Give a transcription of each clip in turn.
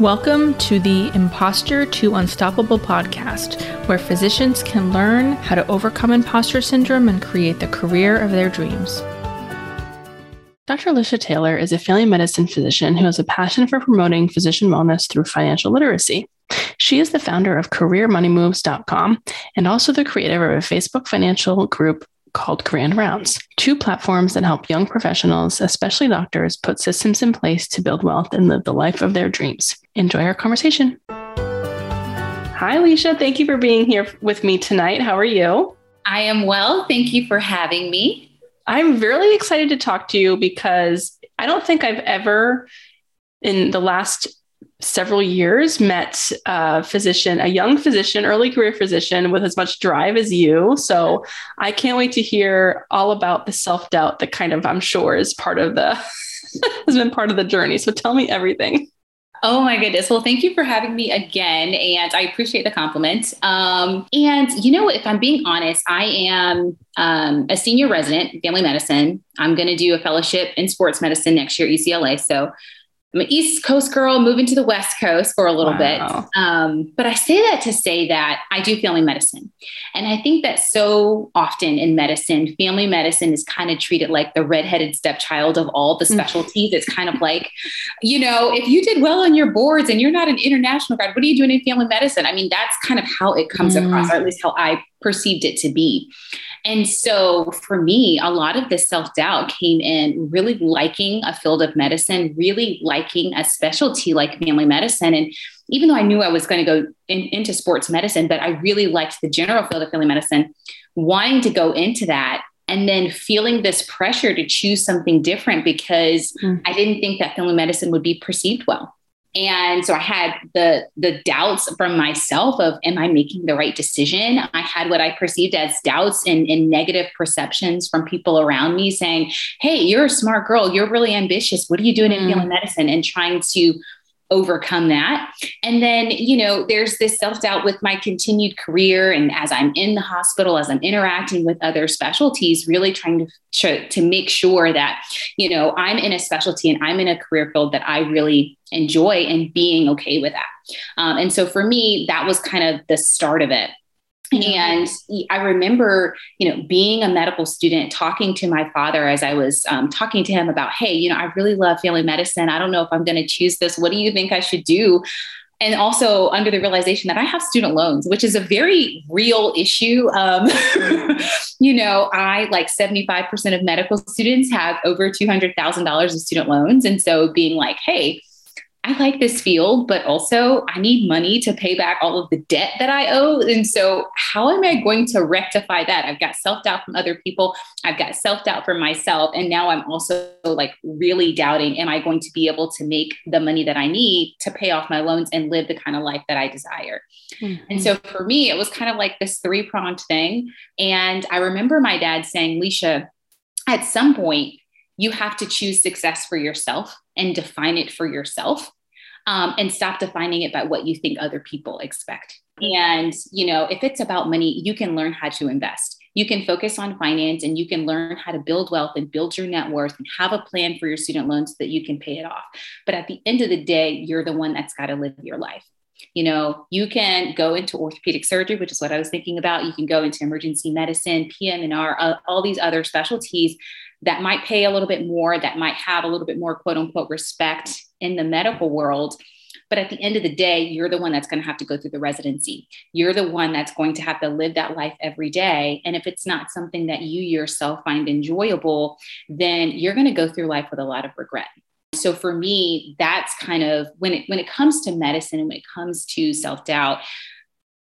Welcome to the Imposter to Unstoppable podcast, where physicians can learn how to overcome imposter syndrome and create the career of their dreams. Dr. Alicia Taylor is a family medicine physician who has a passion for promoting physician wellness through financial literacy. She is the founder of CareerMoneyMoves.com and also the creator of a Facebook financial group called Grand Rounds, two platforms that help young professionals, especially doctors, put systems in place to build wealth and live the life of their dreams. Enjoy our conversation. Hi, Alicia. Thank you for being here with me tonight. How are you? I am well. Thank you for having me. I'm really excited to talk to you because I don't think I've ever, in the last several years met a physician, a young physician, early career physician with as much drive as you. So I can't wait to hear all about the self doubt that kind of, I'm sure, is part of the, has been part of the journey. So tell me everything. Oh my goodness. Well, thank you for having me again. And I appreciate the compliment. Um, and, you know, if I'm being honest, I am um, a senior resident family medicine. I'm going to do a fellowship in sports medicine next year at UCLA. So I'm an East Coast girl moving to the West Coast for a little wow. bit. Um, but I say that to say that I do family medicine. And I think that so often in medicine, family medicine is kind of treated like the redheaded stepchild of all the mm. specialties. it's kind of like, you know, if you did well on your boards and you're not an international grad, what are you doing in family medicine? I mean, that's kind of how it comes mm. across, or at least how I perceived it to be. And so for me, a lot of this self doubt came in really liking a field of medicine, really liking a specialty like family medicine. And even though I knew I was going to go in, into sports medicine, but I really liked the general field of family medicine, wanting to go into that and then feeling this pressure to choose something different because mm. I didn't think that family medicine would be perceived well and so i had the the doubts from myself of am i making the right decision? I had what i perceived as doubts and, and, negative perceptions from people around me saying hey you're a smart girl. You're really ambitious. What are you doing in mm. family medicine? and trying to overcome that. And then, you know, there's this self doubt with my continued career. And as I'm in the hospital, as I'm interacting with other specialties, really trying to, to make sure that, you know, I'm in a specialty and I'm in a career field that I really enjoy and being okay with that. Um, and so for me, that was kind of the start of it. And I remember, you know, being a medical student, talking to my father as I was um, talking to him about, hey, you know, I really love family medicine. I don't know if I'm going to choose this. What do you think I should do? And also under the realization that I have student loans, which is a very real issue. Um, you know, I like 75% of medical students have over $200,000 of student loans. And so being like, hey, I like this field, but also I need money to pay back all of the debt that I owe. And so, how am I going to rectify that? I've got self doubt from other people, I've got self doubt from myself. And now I'm also like really doubting am I going to be able to make the money that I need to pay off my loans and live the kind of life that I desire? Mm-hmm. And so, for me, it was kind of like this three pronged thing. And I remember my dad saying, Leisha, at some point, you have to choose success for yourself and define it for yourself um, and stop defining it by what you think other people expect. And, you know, if it's about money, you can learn how to invest. You can focus on finance and you can learn how to build wealth and build your net worth and have a plan for your student loans so that you can pay it off. But at the end of the day, you're the one that's got to live your life. You know, you can go into orthopedic surgery, which is what I was thinking about. You can go into emergency medicine, PM&R, uh, all these other specialties that might pay a little bit more, that might have a little bit more quote unquote respect in the medical world. But at the end of the day, you're the one that's going to have to go through the residency. You're the one that's going to have to live that life every day. And if it's not something that you yourself find enjoyable, then you're going to go through life with a lot of regret. So for me, that's kind of when it when it comes to medicine and when it comes to self-doubt,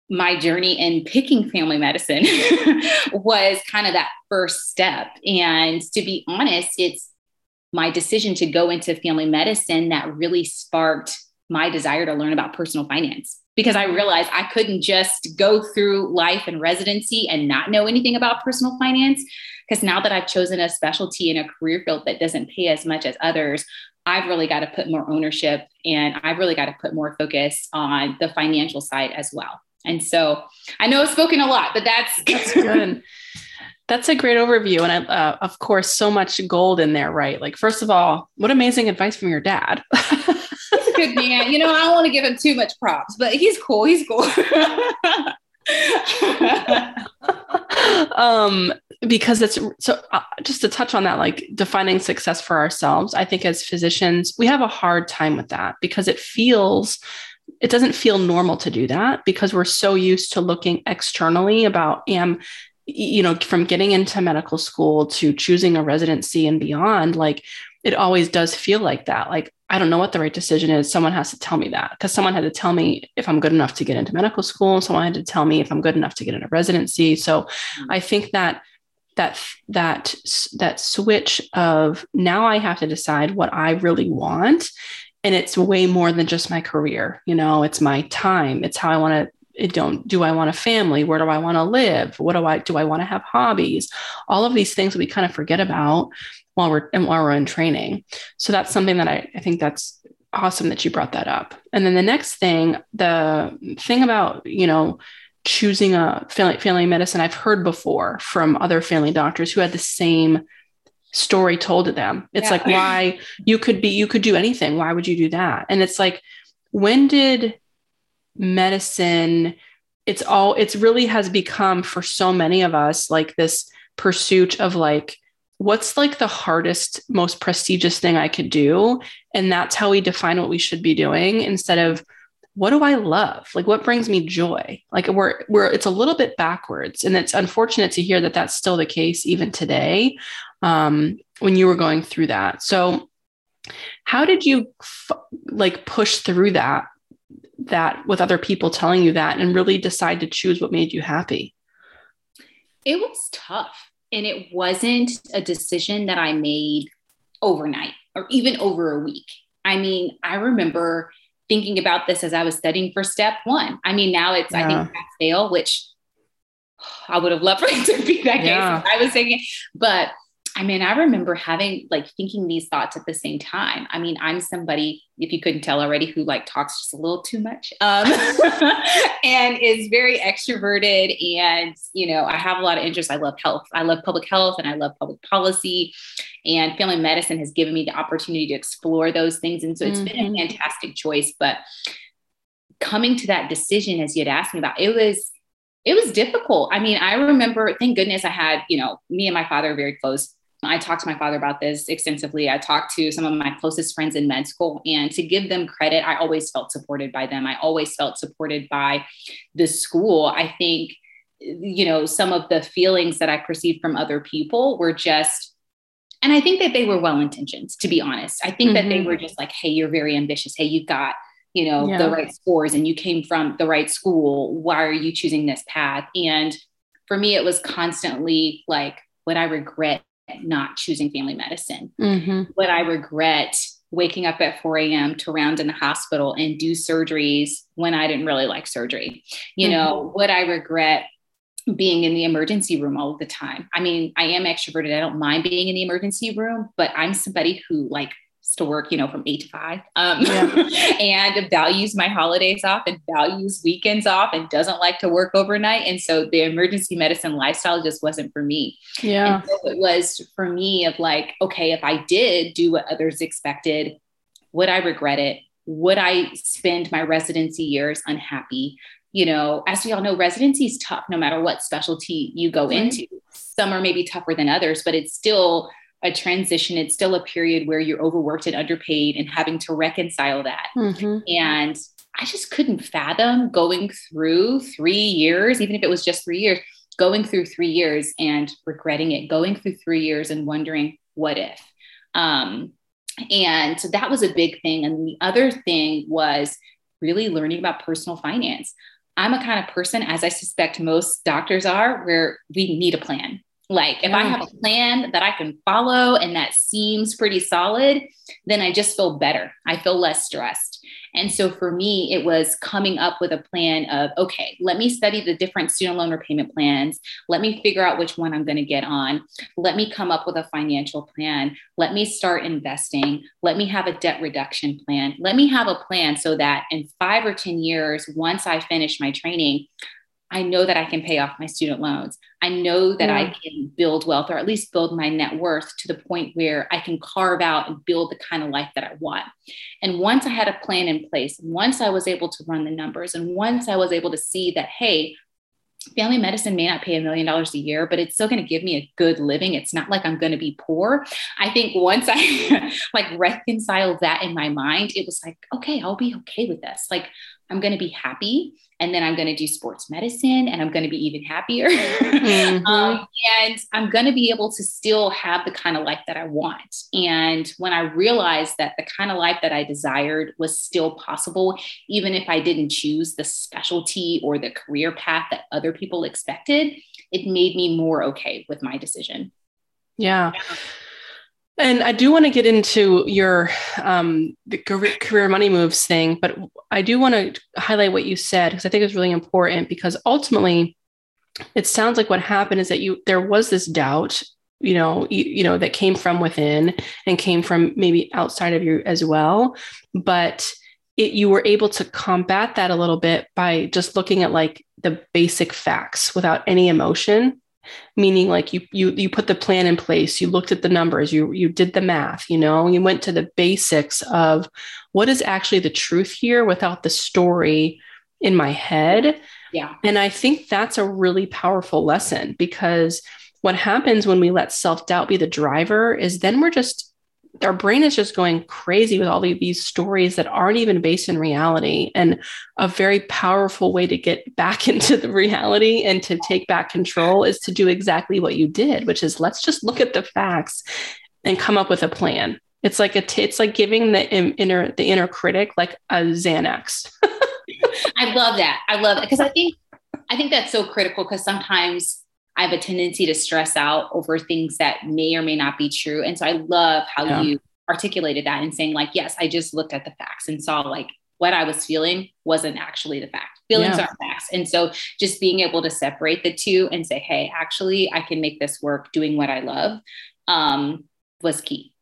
my journey in picking family medicine was kind of that first step. And to be honest, it's my decision to go into family medicine that really sparked my desire to learn about personal finance because I realized I couldn't just go through life and residency and not know anything about personal finance. Because now that I've chosen a specialty in a career field that doesn't pay as much as others, I've really got to put more ownership and I've really got to put more focus on the financial side as well. And so I know I've spoken a lot, but that's, that's good. That's a great overview. And I, uh, of course, so much gold in there, right? Like, first of all, what amazing advice from your dad. a good man. You know, I don't want to give him too much props, but he's cool. He's cool. um, because it's so uh, just to touch on that, like defining success for ourselves, I think as physicians, we have a hard time with that because it feels it doesn't feel normal to do that because we're so used to looking externally about am you know from getting into medical school to choosing a residency and beyond like it always does feel like that. Like i don't know what the right decision is. Someone has to tell me that. Because someone had to tell me if i'm good enough to get into medical school. Someone had to tell me if i'm good enough to get into residency. So mm-hmm. i think that that that that switch of now i have to decide what i really want and it's way more than just my career you know it's my time it's how i want to it don't do i want a family? Where do i want to live? What do i do i want to have hobbies? All of these things we kind of forget about while we're and while we're in training. So that's something that I, I think that's awesome that you brought that up. And then the next thing the thing about you know choosing a family, family medicine i've heard before from other family doctors who had the same story told to them. It's yeah. like why you could be you could do anything. Why would you do that? And it's like when did medicine it's all it's really has become for so many of us like this pursuit of like what's like the hardest most prestigious thing i could do? And that's how we define what we should be doing instead of what do i love? Like what brings me joy? Like we're we're it's a little bit backwards. And it's unfortunate to hear that that's still the case even today um, when you were going through that so how did you f- like push through that that with other people telling you that and really decide to choose what made you happy? It was tough. And it wasn't a decision that I made overnight or even over a week. I mean, I remember thinking about this as I was studying for step one. I mean, now it's, yeah. I think, pass fail, which I would have loved for it to be that yeah. case. I was thinking, but I mean, I remember having like thinking these thoughts at the same time. I mean, I'm somebody, if you couldn't tell already, who like talks just a little too much um, and is very extroverted. And, you know, I have a lot of interest. I love health. I love public health and I love public policy. And family medicine has given me the opportunity to explore those things. And so it's mm-hmm. been a mm-hmm. fantastic choice. But coming to that decision, as you had asked me about, it was, it was difficult. I mean, I remember, thank goodness I had, you know, me and my father are very close I talked to my father about this extensively. I talked to some of my closest friends in med school, and to give them credit, I always felt supported by them. I always felt supported by the school. I think, you know, some of the feelings that I perceived from other people were just, and I think that they were well intentioned, to be honest. I think mm-hmm. that they mm-hmm. were just like, hey, you're very ambitious. Hey, you've got, you know, yeah. the right scores and you came from the right school. Why are you choosing this path? And for me, it was constantly like, would I regret not choosing family medicine. Mm-hmm. Would I regret waking up at 4 a.m. to round in the hospital and do surgeries when I didn't really like surgery? You mm-hmm. know, would I regret being in the emergency room all the time? I mean, I am extroverted. I don't mind being in the emergency room, but I'm somebody who like to work, you know, from eight to five, um, yeah. and values my holidays off and values weekends off and doesn't like to work overnight. And so the emergency medicine lifestyle just wasn't for me. Yeah. So it was for me of like, okay, if I did do what others expected, would I regret it? Would I spend my residency years unhappy? You know, as we all know, residency is tough no matter what specialty you go into. Some are maybe tougher than others, but it's still a transition. It's still a period where you're overworked and underpaid and having to reconcile that. Mm-hmm. And I just couldn't fathom going through three years, even if it was just three years, going through three years and regretting it, going through three years and wondering, what if? Um, and so that was a big thing. And the other thing was really learning about personal finance. I'm a kind of person, as I suspect most doctors are, where we need a plan. Like if yeah. I have a plan that I can follow and that seems pretty solid, then I just feel better. I feel less stressed. And so for me, it was coming up with a plan of, okay, let me study the different student loan repayment plans. Let me figure out which one I'm going to get on. Let me come up with a financial plan. Let me start investing. Let me have a debt reduction plan. Let me have a plan so that in five or 10 years, once I finish my training, I know that I can pay off my student loans. I know that yeah. I can build wealth or at least build my net worth to the point where I can carve out and build the kind of life that I want. And once I had a plan in place, once I was able to run the numbers, and once I was able to see that, hey, family medicine may not pay a million dollars a year, but it's still going to give me a good living. It's not like I'm going to be poor. I think once I like reconciled that in my mind, it was like, okay, I'll be okay with this. Like I'm going to be happy and then I'm going to do sports medicine and I'm going to be even happier. Mm-hmm. um, and I'm going to be able to still have the kind of life that I want. And when I realized that the kind of life that I desired was still possible, even if I didn't choose the specialty or the career path that other people expected, it made me more okay with my decision. Yeah. yeah. And I do want to get into your um, career money moves thing, but I do want to highlight what you said because I think it's really important because ultimately, it sounds like what happened is that you there was this doubt, you know, you, you know that came from within and came from maybe outside of you as well, but it, you were able to combat that a little bit by just looking at like the basic facts without any emotion meaning like you you you put the plan in place you looked at the numbers you you did the math you know you went to the basics of what is actually the truth here without the story in my head. Yeah. And i think that's a really powerful lesson because what happens when we let self-doubt be the driver is then we're just our brain is just going crazy with all these stories that aren't even based in reality. And a very powerful way to get back into the reality and to take back control is to do exactly what you did, which is let's just look at the facts and come up with a plan. It's like a t- it's like giving the inner the inner critic like a Xanax. I love that. I love it because I think I think that's so critical because sometimes I have a tendency to stress out over things that may or may not be true. And so I love how yeah. you articulated that and saying, like, yes, I just looked at the facts and saw like what I was feeling wasn't actually the fact. Feelings yeah. are facts. And so just being able to separate the two and say, hey, actually, I can make this work doing what I love um, was key.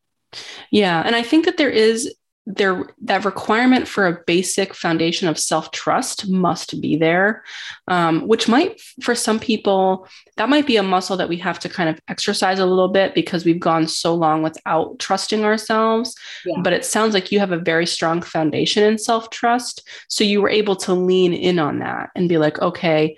Yeah. And I think that there is there that requirement for a basic foundation of self-trust must be there um, which might for some people that might be a muscle that we have to kind of exercise a little bit because we've gone so long without trusting ourselves yeah. but it sounds like you have a very strong foundation in self-trust so you were able to lean in on that and be like okay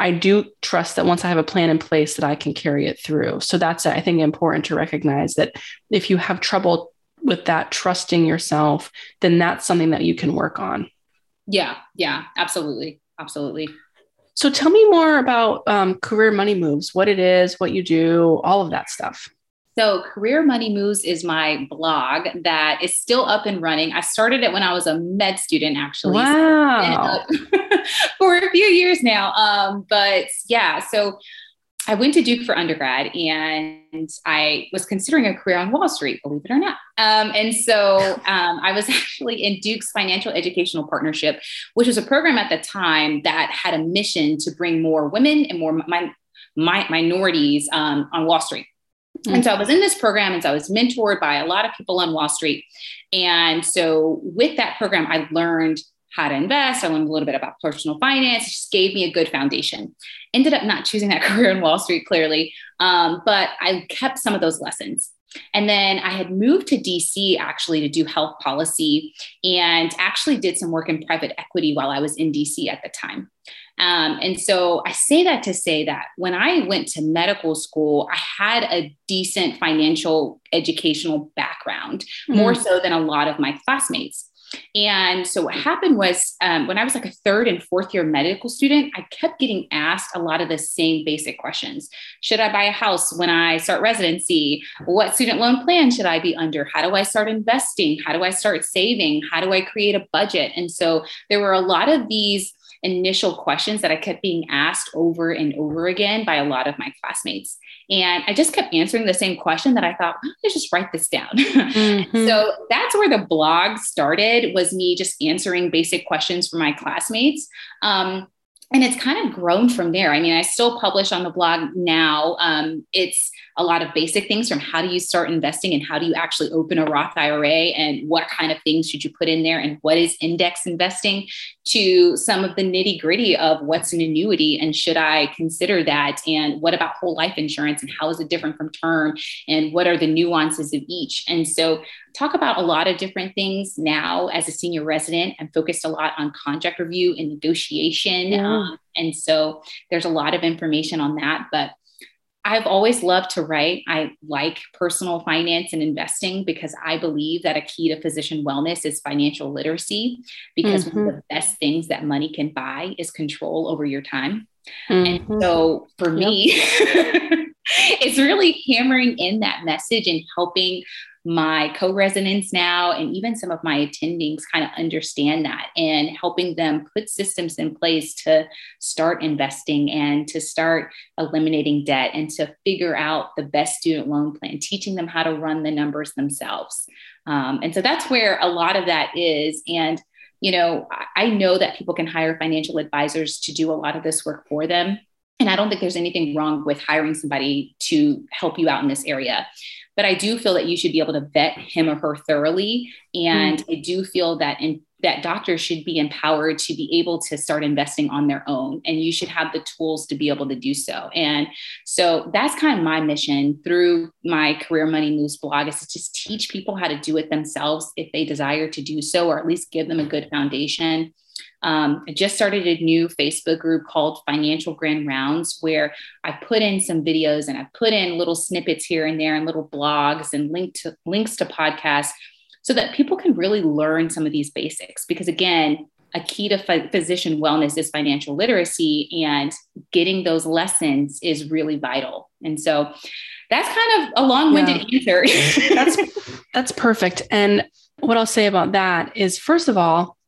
I do trust that once I have a plan in place that I can carry it through. So that's I think important to recognize that if you have trouble with that trusting yourself, then that's something that you can work on. Yeah, yeah, absolutely. Absolutely. So tell me more about um, Career Money Moves, what it is, what you do, all of that stuff. So, Career Money Moves is my blog that is still up and running. I started it when I was a med student, actually. Wow. So for a few years now. Um, but yeah, so I went to Duke for undergrad and I was considering a career on Wall Street, believe it or not. Um, and so um, I was actually in Duke's Financial Educational Partnership, which was a program at the time that had a mission to bring more women and more mi- mi- minorities um, on Wall Street. Mm-hmm. And so I was in this program and so I was mentored by a lot of people on Wall Street. And so with that program, I learned how to invest. I learned a little bit about personal finance. It just gave me a good foundation. Ended up not choosing that career in Wall Street, clearly, um, but I kept some of those lessons. And then I had moved to DC actually to do health policy and actually did some work in private equity while I was in DC at the time. Um, and so I say that to say that when I went to medical school, I had a decent financial educational background, mm. more so than a lot of my classmates. And so what happened was um, when I was like a third and fourth year medical student, I kept getting asked a lot of the same basic questions. Should I buy a house when I start residency? What student loan plan should I be under? How do I start investing? How do I start saving? How do I create a budget? And so there were a lot of these initial questions that I kept being asked over and over again by a lot of my classmates. And I just kept answering the same question that I thought, why don't I just write this down? Mm-hmm. so that's where the blog started was me just answering basic questions for my classmates. Um, and it's kind of grown from there. I mean, I still publish on the blog now. Um, it's a lot of basic things from how do you start investing and how do you actually open a Roth IRA and what kind of things should you put in there and what is index investing to some of the nitty gritty of what's an annuity and should I consider that and what about whole life insurance and how is it different from term and what are the nuances of each. And so talk about a lot of different things now as a senior resident. I'm focused a lot on contract review and negotiation. Yeah. Um, and so there's a lot of information on that, but I've always loved to write. I like personal finance and investing because I believe that a key to physician wellness is financial literacy because mm-hmm. one of the best things that money can buy is control over your time. Mm-hmm. And so for yep. me, it's really hammering in that message and helping my co-residents now and even some of my attendings kind of understand that and helping them put systems in place to start investing and to start eliminating debt and to figure out the best student loan plan teaching them how to run the numbers themselves. Um, and so that's where a lot of that is. And you know i know that people can hire financial advisors to do a lot of this work for them. And I don't think there's anything wrong with hiring somebody to help you out in this area but I do feel that you should be able to vet him or her thoroughly. And mm. I do feel that in that doctors should be empowered to be able to start investing on their own and you should have the tools to be able to do so and so that's kind of my mission through my career money moves blog is to just teach people how to do it themselves if they desire to do so or at least give them a good foundation um, I just started a new Facebook group called Financial Grand Rounds, where I put in some videos and I put in little snippets here and there and little blogs and link to links to podcasts so that people can really learn some of these basics. Because again, a key to physician wellness is financial literacy, and getting those lessons is really vital. And so that's kind of a long-winded yeah. answer. that's that's perfect. And what I'll say about that is, first of all,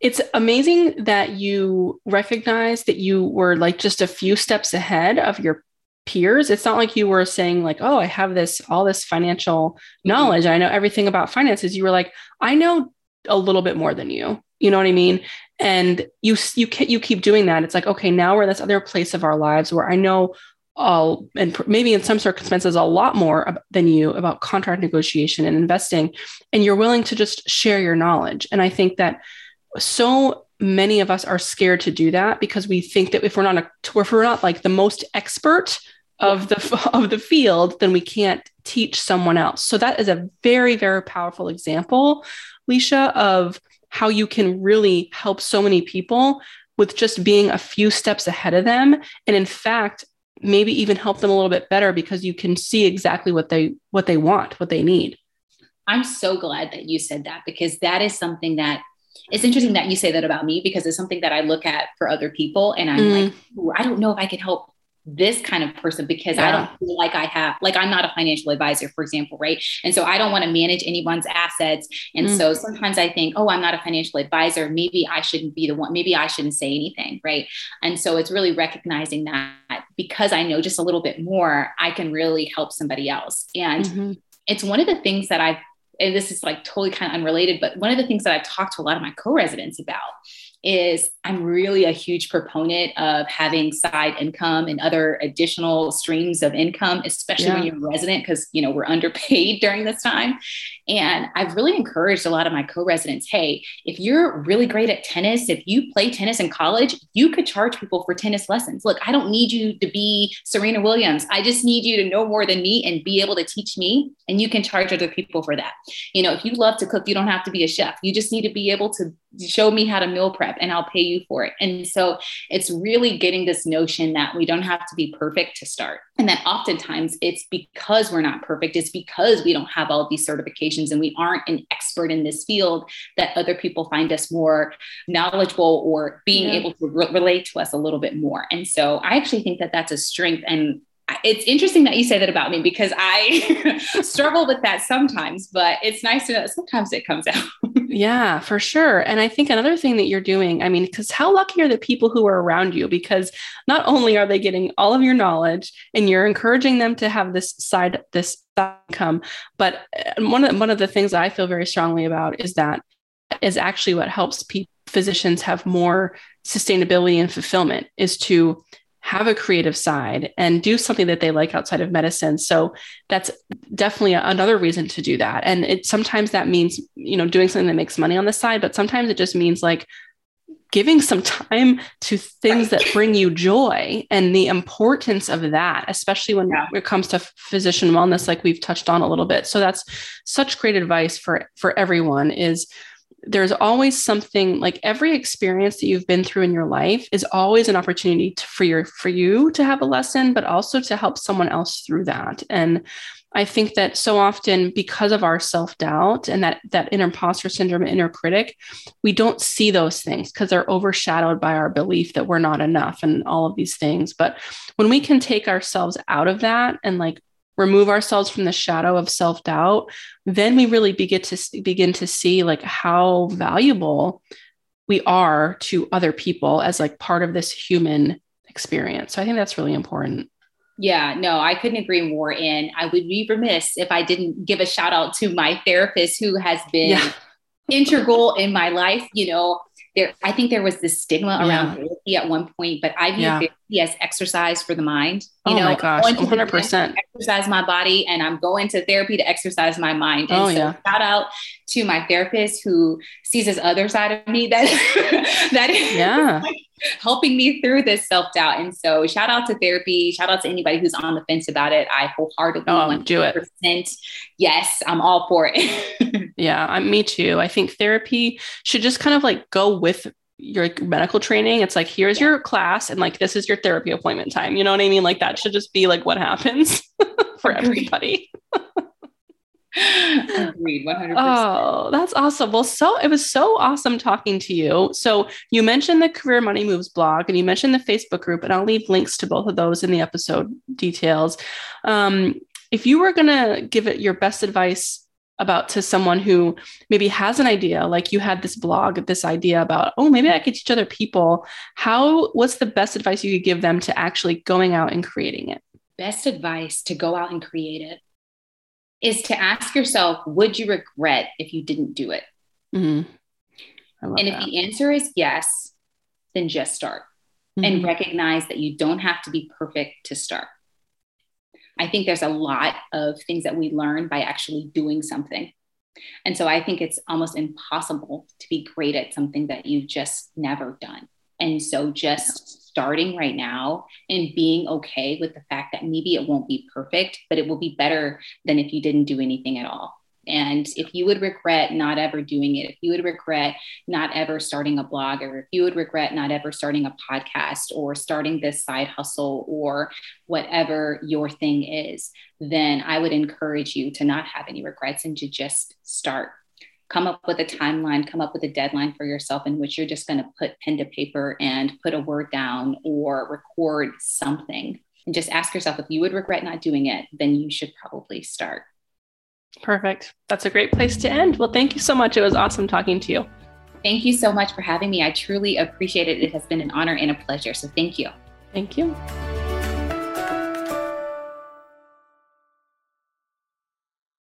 it's amazing that you recognize that you were like just a few steps ahead of your peers. It's not like you were saying like, "Oh, I have this all this financial knowledge. I know everything about finances." You were like, "I know a little bit more than you." You know what I mean? And you you you keep doing that. It's like, okay, now we're this other place of our lives where I know all and maybe in some circumstances a lot more than you about contract negotiation and investing and you're willing to just share your knowledge and i think that so many of us are scared to do that because we think that if we're not a, if we're not like the most expert of the of the field then we can't teach someone else. So that is a very very powerful example leisha of how you can really help so many people with just being a few steps ahead of them. And in fact maybe even help them a little bit better because you can see exactly what they what they want what they need. I'm so glad that you said that because that is something that it's interesting that you say that about me because it's something that I look at for other people and I'm mm. like, I don't know if I can help this kind of person because yeah. I don't feel like I have, like, I'm not a financial advisor, for example, right? And so I don't want to manage anyone's assets. And mm. so sometimes I think, oh, I'm not a financial advisor. Maybe I shouldn't be the one, maybe I shouldn't say anything, right? And so it's really recognizing that because I know just a little bit more, I can really help somebody else. And mm-hmm. it's one of the things that I've and this is like totally kind of unrelated, but one of the things that I've talked to a lot of my co-residents about is I'm really a huge proponent of having side income and other additional streams of income, especially yeah. when you're a resident, because you know we're underpaid during this time. And I've really encouraged a lot of my co-residents, hey, if you're really great at tennis, if you play tennis in college, you could charge people for tennis lessons. Look, I don't need you to be Serena Williams. I just need you to know more than me and be able to teach me. And you can charge other people for that. You know, if you love to cook, you don't have to be a chef. You just need to be able to show me how to meal prep and I'll pay you for it. And so it's really getting this notion that we don't have to be perfect to start. And that oftentimes it's because we're not perfect, it's because we don't have all these certifications and we aren't an expert in this field that other people find us more knowledgeable or being yeah. able to re- relate to us a little bit more. And so I actually think that that's a strength. And it's interesting that you say that about me because I struggle with that sometimes, but it's nice to know that sometimes it comes out. yeah, for sure. And I think another thing that you're doing, I mean, because how lucky are the people who are around you? Because not only are they getting all of your knowledge and you're encouraging them to have this side, this income, but one of, one of the things that I feel very strongly about is that is actually what helps people physicians have more sustainability and fulfillment is to have a creative side and do something that they like outside of medicine so that's definitely another reason to do that and it sometimes that means you know doing something that makes money on the side but sometimes it just means like giving some time to things that bring you joy and the importance of that, especially when yeah. it comes to physician wellness, like we've touched on a little bit. So that's such great advice for for everyone is there's always something like every experience that you've been through in your life is always an opportunity to, for your for you to have a lesson but also to help someone else through that and I think that so often because of our self-doubt and that that inner imposter syndrome, inner critic, we don't see those things because they're overshadowed by our belief that we're not enough and all of these things. But when we can take ourselves out of that and like remove ourselves from the shadow of self-doubt, then we really begin to begin to see like how valuable we are to other people as like part of this human experience. So I think that's really important. Yeah, no, I couldn't agree more. And I would be remiss if I didn't give a shout out to my therapist who has been yeah. integral in my life. You know, there, I think there was this stigma yeah. around therapy at one point, but I view yeah. therapy as exercise for the mind. You oh know, my gosh, 100%. Exercise my body, and I'm going to therapy to exercise my mind. And oh, so yeah. shout out to my therapist who sees this other side of me that that is yeah. like helping me through this self doubt. And so, shout out to therapy. Shout out to anybody who's on the fence about it. I wholeheartedly oh, do it. Yes, I'm all for it. yeah, I'm, me too. I think therapy should just kind of like go with your medical training. It's like, here's yeah. your class, and like, this is your therapy appointment time. You know what I mean? Like, that should just be like what happens for everybody. Agreed, 100%. Oh, that's awesome. Well, so it was so awesome talking to you. So, you mentioned the Career Money Moves blog and you mentioned the Facebook group, and I'll leave links to both of those in the episode details. Um, if you were going to give it your best advice about to someone who maybe has an idea, like you had this blog, this idea about, oh, maybe I could teach other people, how, what's the best advice you could give them to actually going out and creating it? Best advice to go out and create it is to ask yourself, would you regret if you didn't do it? Mm-hmm. And if that. the answer is yes, then just start mm-hmm. and recognize that you don't have to be perfect to start. I think there's a lot of things that we learn by actually doing something. And so I think it's almost impossible to be great at something that you've just never done. And so just starting right now and being okay with the fact that maybe it won't be perfect, but it will be better than if you didn't do anything at all. And if you would regret not ever doing it, if you would regret not ever starting a blog, or if you would regret not ever starting a podcast or starting this side hustle or whatever your thing is, then I would encourage you to not have any regrets and to just start come up with a timeline, come up with a deadline for yourself in which you're just going to put pen to paper and put a word down or record something. And just ask yourself if you would regret not doing it, then you should probably start. Perfect. That's a great place to end. Well, thank you so much. It was awesome talking to you. Thank you so much for having me. I truly appreciate it. It has been an honor and a pleasure. So thank you. Thank you.